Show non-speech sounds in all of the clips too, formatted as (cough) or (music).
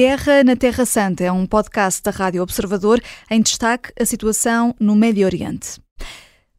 Guerra na Terra Santa é um podcast da Rádio Observador em destaque a situação no Médio Oriente.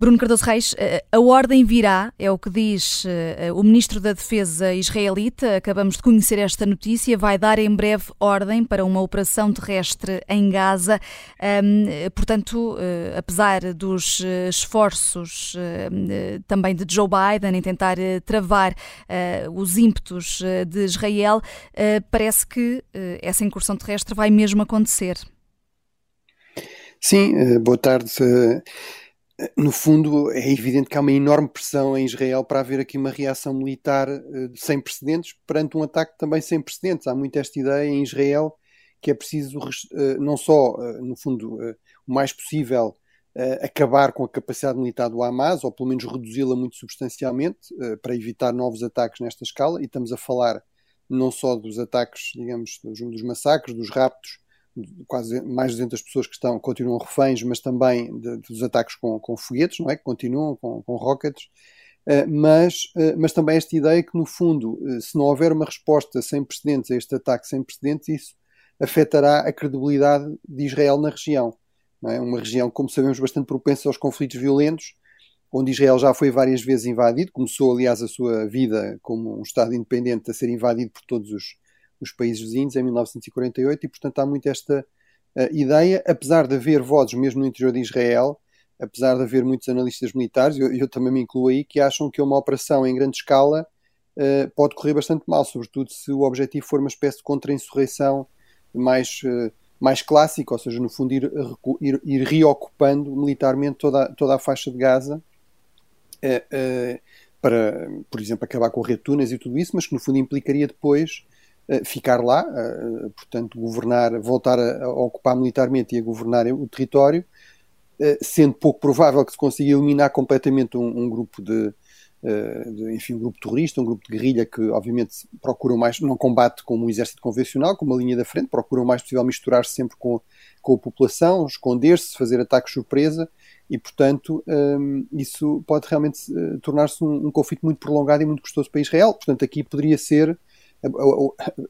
Bruno Cardoso Reis, eh, a ordem virá, é o que diz eh, o Ministro da Defesa israelita. Acabamos de conhecer esta notícia. Vai dar em breve ordem para uma operação terrestre em Gaza. portanto, eh, apesar dos esforços também de Joe Biden em tentar travar os ímpetos de Israel, parece que essa incursão terrestre vai mesmo acontecer. Sim, boa tarde no fundo, é evidente que há uma enorme pressão em Israel para haver aqui uma reação militar uh, sem precedentes perante um ataque também sem precedentes. Há muito esta ideia em Israel que é preciso, uh, não só, uh, no fundo, o mais possível acabar com a capacidade militar do Hamas, ou pelo menos reduzi-la muito substancialmente, para evitar novos ataques nesta escala, e estamos a falar não só dos ataques, digamos, dos massacres, dos raptos, quase mais de 200 pessoas que estão, continuam reféns, mas também de, dos ataques com, com foguetes, não é? Que continuam com, com rockets. Uh, mas, uh, mas também esta ideia que, no fundo, uh, se não houver uma resposta sem precedentes a este ataque sem precedentes, isso afetará a credibilidade de Israel na região. É? Uma região, como sabemos, bastante propensa aos conflitos violentos, onde Israel já foi várias vezes invadido, começou, aliás, a sua vida como um Estado independente a ser invadido por todos os, os países vizinhos em 1948 e, portanto, há muito esta uh, ideia, apesar de haver vozes mesmo no interior de Israel, apesar de haver muitos analistas militares, eu, eu também me incluo aí, que acham que uma operação em grande escala uh, pode correr bastante mal, sobretudo se o objetivo for uma espécie de contra-insurreição mais, uh, mais clássica, ou seja, no fundo ir, ir, ir reocupando militarmente toda, toda a faixa de Gaza para, por exemplo, acabar com retunas e tudo isso, mas que no fundo implicaria depois ficar lá, eh, portanto, governar, voltar a, ocupar militarmente e a governar o território, eh, sendo pouco provável que se consiga eliminar completamente um, um grupo de, de, enfim, um grupo terrorista, um grupo de guerrilha que obviamente procuram mais, não combate como um exército convencional, como uma linha da frente, procuram mais possível misturar-se sempre com, com a população, esconder-se, fazer ataques surpresa e portanto um, isso pode realmente tornar-se um, um conflito muito prolongado e muito custoso para Israel, portanto aqui poderia ser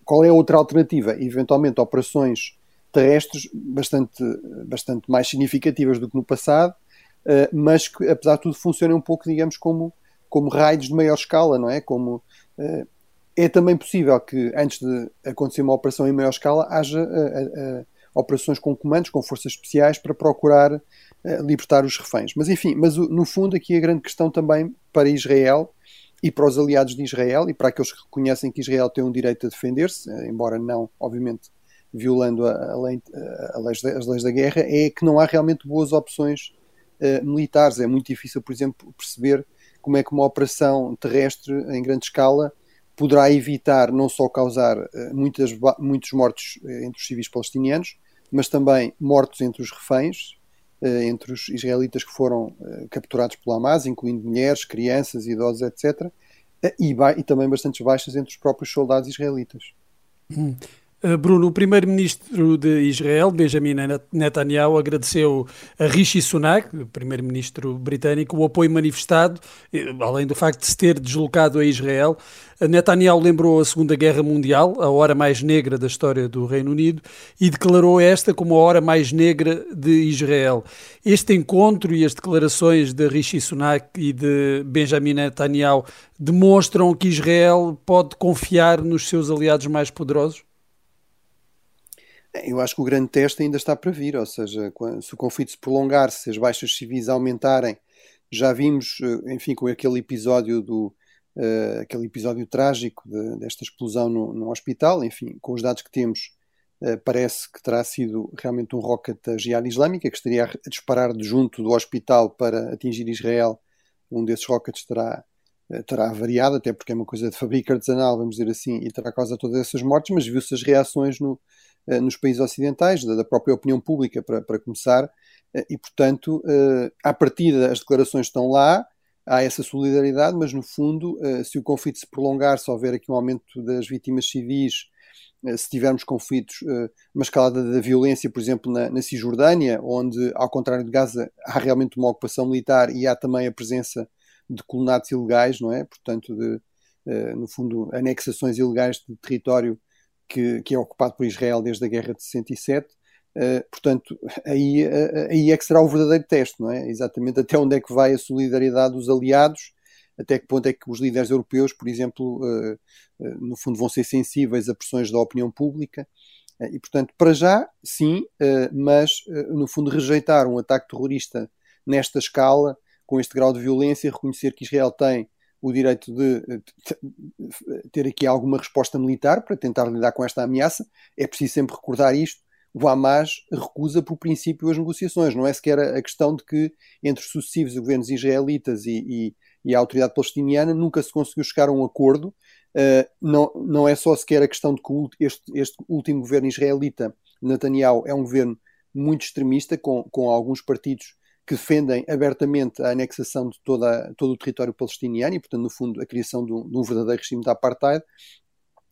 qual é a outra alternativa? Eventualmente operações terrestres bastante, bastante mais significativas do que no passado, eh, mas que apesar de tudo funcionem um pouco, digamos, como, como raids de maior escala, não é? Como, eh, é também possível que antes de acontecer uma operação em maior escala haja eh, operações com comandos, com forças especiais para procurar libertar os reféns. Mas enfim, mas no fundo aqui a grande questão também para Israel e para os aliados de Israel e para aqueles que reconhecem que Israel tem um direito a defender-se, eh, embora não, obviamente, violando a, a lei, a leis, as leis da guerra, é que não há realmente boas opções uh, militares. É muito difícil, por exemplo, perceber como é que uma operação terrestre em grande escala poderá evitar não só causar uh, muitas, muitos mortos uh, entre os civis palestinianos, mas também mortos entre os reféns, eh, entre os israelitas que foram eh, capturados pelo Hamas, incluindo mulheres, crianças, idosos, etc., eh, e, e também bastantes baixas entre os próprios soldados israelitas. Hum. Bruno, o primeiro-ministro de Israel, Benjamin Netanyahu, agradeceu a Rishi Sunak, primeiro-ministro britânico, o apoio manifestado, além do facto de se ter deslocado a Israel. Netanyahu lembrou a Segunda Guerra Mundial, a hora mais negra da história do Reino Unido, e declarou esta como a hora mais negra de Israel. Este encontro e as declarações de Rishi Sunak e de Benjamin Netanyahu demonstram que Israel pode confiar nos seus aliados mais poderosos? Eu acho que o grande teste ainda está para vir, ou seja, se o conflito se prolongar, se as baixas civis aumentarem, já vimos, eh, enfim, com aquele episódio do uh, aquele episódio trágico de, desta explosão no, no, hospital, enfim, com os dados que temos, uh, parece que terá sido realmente um rocket da Jihad Islâmica que estaria a disparar de junto do hospital para atingir Israel. Um desses rockets terá terá variado, até porque é uma coisa de fábrica artesanal, vamos dizer assim, e terá causado todas essas mortes, mas viu-se as reações no, nos países ocidentais, da, própria opinião pública, para, para começar, eh, e portanto, eh, à partida, as declarações estão lá, há essa solidariedade, mas no fundo, se o conflito se prolongar, se houver aqui um aumento das vítimas civis, se tivermos conflitos, uma escalada da violência, por exemplo, na, na Cisjordânia, onde, ao contrário de Gaza, há realmente uma ocupação militar e há também a presença de colonatos ilegais, não é? Portanto, de, no fundo, anexações ilegais de território que, que, é ocupado por Israel desde a guerra de 67. Uh, portanto, aí, uh, aí é que será o verdadeiro teste, não é? Exatamente até onde é que vai a solidariedade dos aliados, até que ponto é que os líderes europeus, por exemplo, uh, no fundo vão ser sensíveis a pressões da opinião pública. e, portanto, para já, sim, mas, no fundo, rejeitar um ataque terrorista nesta escala, com este grau de violência, reconhecer que Israel tem o direito de ter aqui alguma resposta militar para tentar lidar com esta ameaça. É preciso sempre recordar isto. O Hamas recusa por princípio as negociações. Não é sequer a questão de que entre os sucessivos governos israelitas e, e, e, a autoridade palestiniana nunca se conseguiu chegar a um acordo. Uh, não, não é só sequer a questão de que este, este último governo israelita, Netanyahu, é um governo muito extremista, com, com alguns partidos que defendem abertamente a anexação de toda, todo o território palestiniano e, portanto, no fundo, a criação de um, de um verdadeiro regime de apartheid.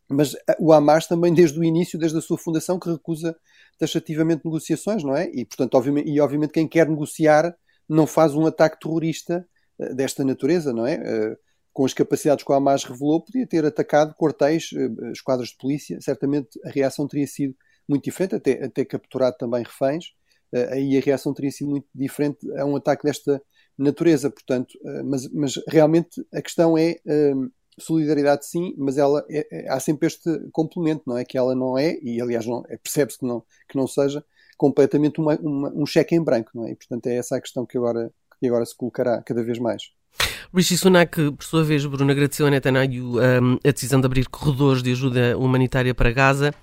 Mas o Hamas também, desde o início, desde a sua fundação, que recusa taxativamente negociações, não é? E, portanto, obviamente, e, obviamente quem quer negociar não faz um ataque terrorista uh, desta natureza, não é? Uh, com as capacidades que o Hamas revelou, podia ter atacado quartéis, esquadras de polícia. Certamente a reação teria sido muito diferente, até, até capturado também reféns. Eh, aí a reação teria sido muito diferente a um ataque desta natureza, portanto, eh, mas, mas realmente a questão é ehm, solidariedade sim, mas ela é, é, há sempre este complemento, não é? Que ela não é, e aliás é, percebe-se que não, que não seja, completamente uma, uma, um cheque em branco, não é? E, portanto é essa a questão que agora, que agora se colocará cada vez mais. Rishi Sunak, por sua vez, Bruno, agradeceu a Netanyahu um, ehm, a decisão de abrir corredores de ajuda humanitária para Gaza.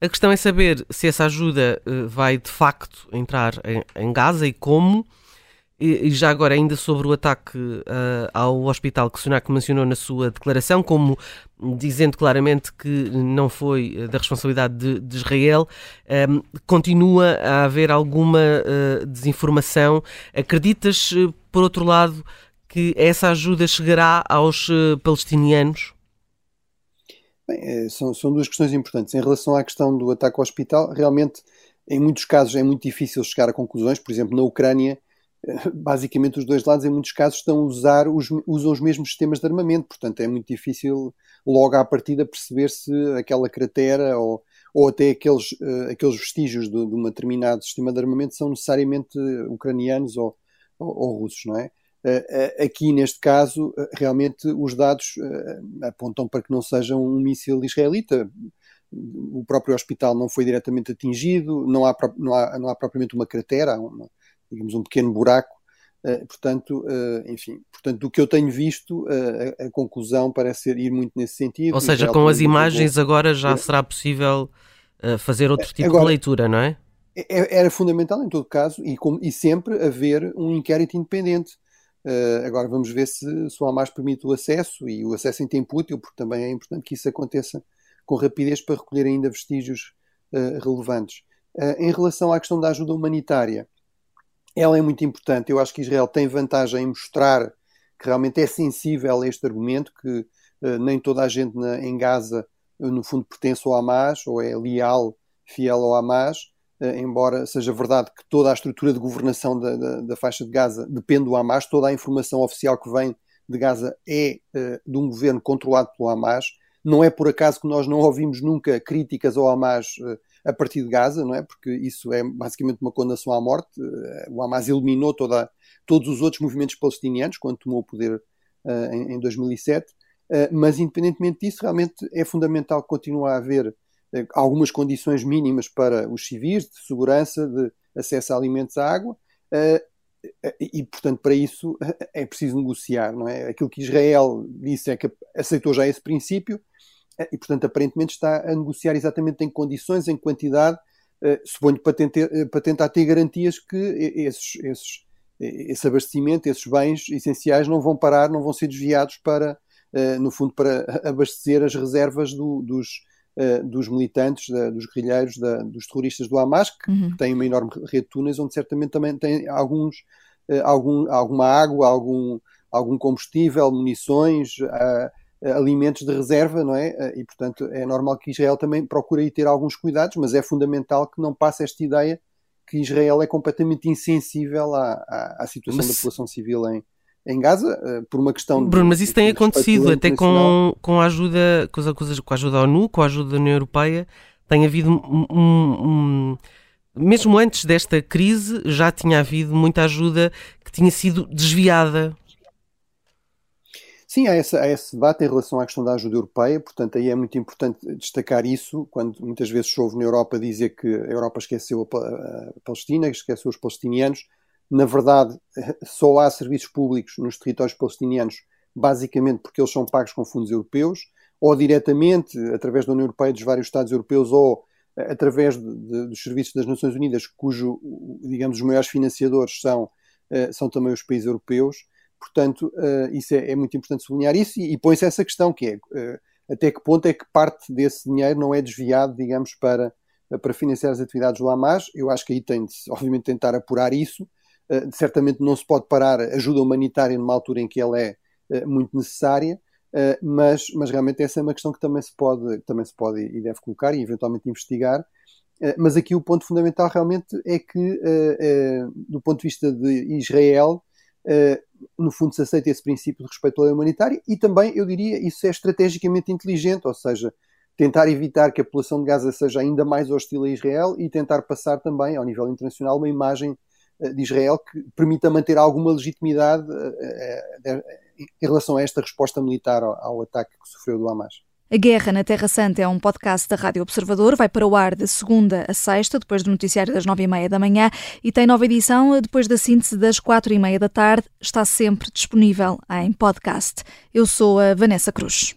A questão é saber se essa ajuda uh, vai de facto entrar em, Gaza e como. E, já agora, ainda sobre o ataque uh, ao hospital que Sunak mencionou na sua declaração, como dizendo claramente que não foi eh, da responsabilidade de, de Israel, ehm, continua a haver alguma desinformação. Acreditas, por outro lado, que essa ajuda chegará aos palestinianos? Bem, é, são, são duas questões importantes. Em relação à questão do ataque ao hospital, realmente, em muitos casos, é muito difícil chegar a conclusões. Por exemplo, na Ucrânia, eh, basicamente os dois lados, em muitos casos, estão a usar os, usam os mesmos sistemas de armamento. Portanto, é muito difícil, logo à partida, perceber se aquela cratera ou, ou até aqueles, uh, aqueles vestígios de, de um determinado sistema de armamento são necessariamente ucranianos ou, ou, ou russos, não é? Eh, eh, aqui, neste caso, eh, realmente os dados apontam para que não seja um míssil israelita. O próprio hospital não foi diretamente atingido, não há, não há, não há propriamente uma cratera, há uma, digamos um pequeno buraco. portanto, enfim, portanto, do que eu tenho visto, a, a conclusão parece ser ir muito nesse sentido. Ou seja, com as imagens agora já será possível fazer outro tipo agora, de leitura, não é? é? é? Era fundamental, em todo caso, e, com, e sempre haver um inquérito independente Uh, agora vamos ver se, se o Hamas permite o acesso e o acesso em tempo útil, porque também é importante que isso aconteça com rapidez para recolher ainda vestígios uh, relevantes. Uh, em relação à questão da ajuda humanitária, ela é muito importante. Eu acho que Israel tem vantagem em mostrar que realmente é sensível a este argumento, que nem toda a gente na, em Gaza, no fundo, pertence ao Hamas ou é leal, fiel ao Hamas. Eh, embora seja verdade que toda a estrutura de governação da, da, da, faixa de Gaza depende do Hamas, toda a informação oficial que vem de Gaza é uh, de um governo controlado pelo Hamas. Não é por acaso que nós não ouvimos nunca críticas ao Hamas uh, a partir de Gaza, não é? Porque isso é basicamente uma condenação à morte. O Hamas eliminou toda, todos os outros movimentos palestinianos quando tomou o poder em, em 2007. mas, independentemente disso, realmente é fundamental que continue a haver eh, algumas condições mínimas para os civis, de segurança, de acesso a alimentos, à água, eh, e, portanto, para isso (laughs) é preciso negociar, não é? Aquilo que Israel disse é que aceitou já esse princípio eh, e, portanto, aparentemente está a negociar exatamente em condições, em quantidade, suponho para, tentar, para tentar ter garantias que esses, esses, esse abastecimento, esses bens essenciais não vão parar, não vão ser desviados para, no fundo, para (laughs) abastecer as reservas do, dos, uh, dos militantes, da, dos guerrilheiros, da, dos terroristas do Hamas, que, uhum. têm uma enorme rede de túneis, onde certamente também tem alguns, uh, algum, alguma água, algum, algum combustível, munições, uh, alimentos de reserva, não é? E, portanto, é normal que Israel também procure aí ter alguns cuidados, mas é fundamental que não passe esta ideia que Israel é completamente insensível à, à, à situação mas... da população civil em, em Gaza, por uma questão Bruno, de, mas isso tem acontecido até com, com a ajuda com, as, com a ajuda da ONU, com a ajuda da União Europeia, tem havido um, um, um mesmo antes desta crise, já tinha havido muita ajuda que tinha sido desviada. Sim, há, essa, há esse debate em relação à questão da ajuda europeia, portanto, aí é muito importante destacar isso, quando muitas vezes se ouve na Europa dizer que a Europa esqueceu a, a Palestina, esqueceu os palestinianos. Na verdade, (laughs) só há serviços públicos nos territórios palestinianos, basicamente porque eles são pagos com fundos europeus, ou diretamente através da União Europeia, dos vários Estados europeus, ou através de, de, dos serviços das Nações Unidas, cujo, digamos, os maiores financiadores são, uh, são também os países europeus. Portanto, uh, isso é, é, muito importante sublinhar isso e, e põe-se essa questão que é até que ponto é que parte desse dinheiro não é desviado, digamos, para, para financiar as atividades do Hamas. Eu acho que aí tem de, obviamente, tentar apurar isso. Certamente não se pode parar ajuda humanitária numa altura em que ela é muito necessária, Uh, mas, mas realmente essa é uma questão que também se pode, também se pode e deve colocar e eventualmente investigar. Uh, mas aqui o ponto fundamental realmente é que, uh, do ponto de vista de Israel, no fundo se aceita esse princípio de respeito à lei humanitária e também, eu diria, isso é estrategicamente inteligente, ou seja, tentar evitar que a população de Gaza seja ainda mais hostil a Israel e tentar passar também, ao nível internacional, uma imagem de Israel que permita manter alguma legitimidade em relação a esta resposta militar ao, ao ataque que sofreu do Hamas. A Guerra na Terra Santa é um podcast da Rádio Observador. Vai para o ar de segunda a sexta, depois do noticiário das nove e meia da manhã, e tem nova edição depois da síntese das quatro e meia da tarde. Está sempre disponível em podcast. Eu sou a Vanessa Cruz.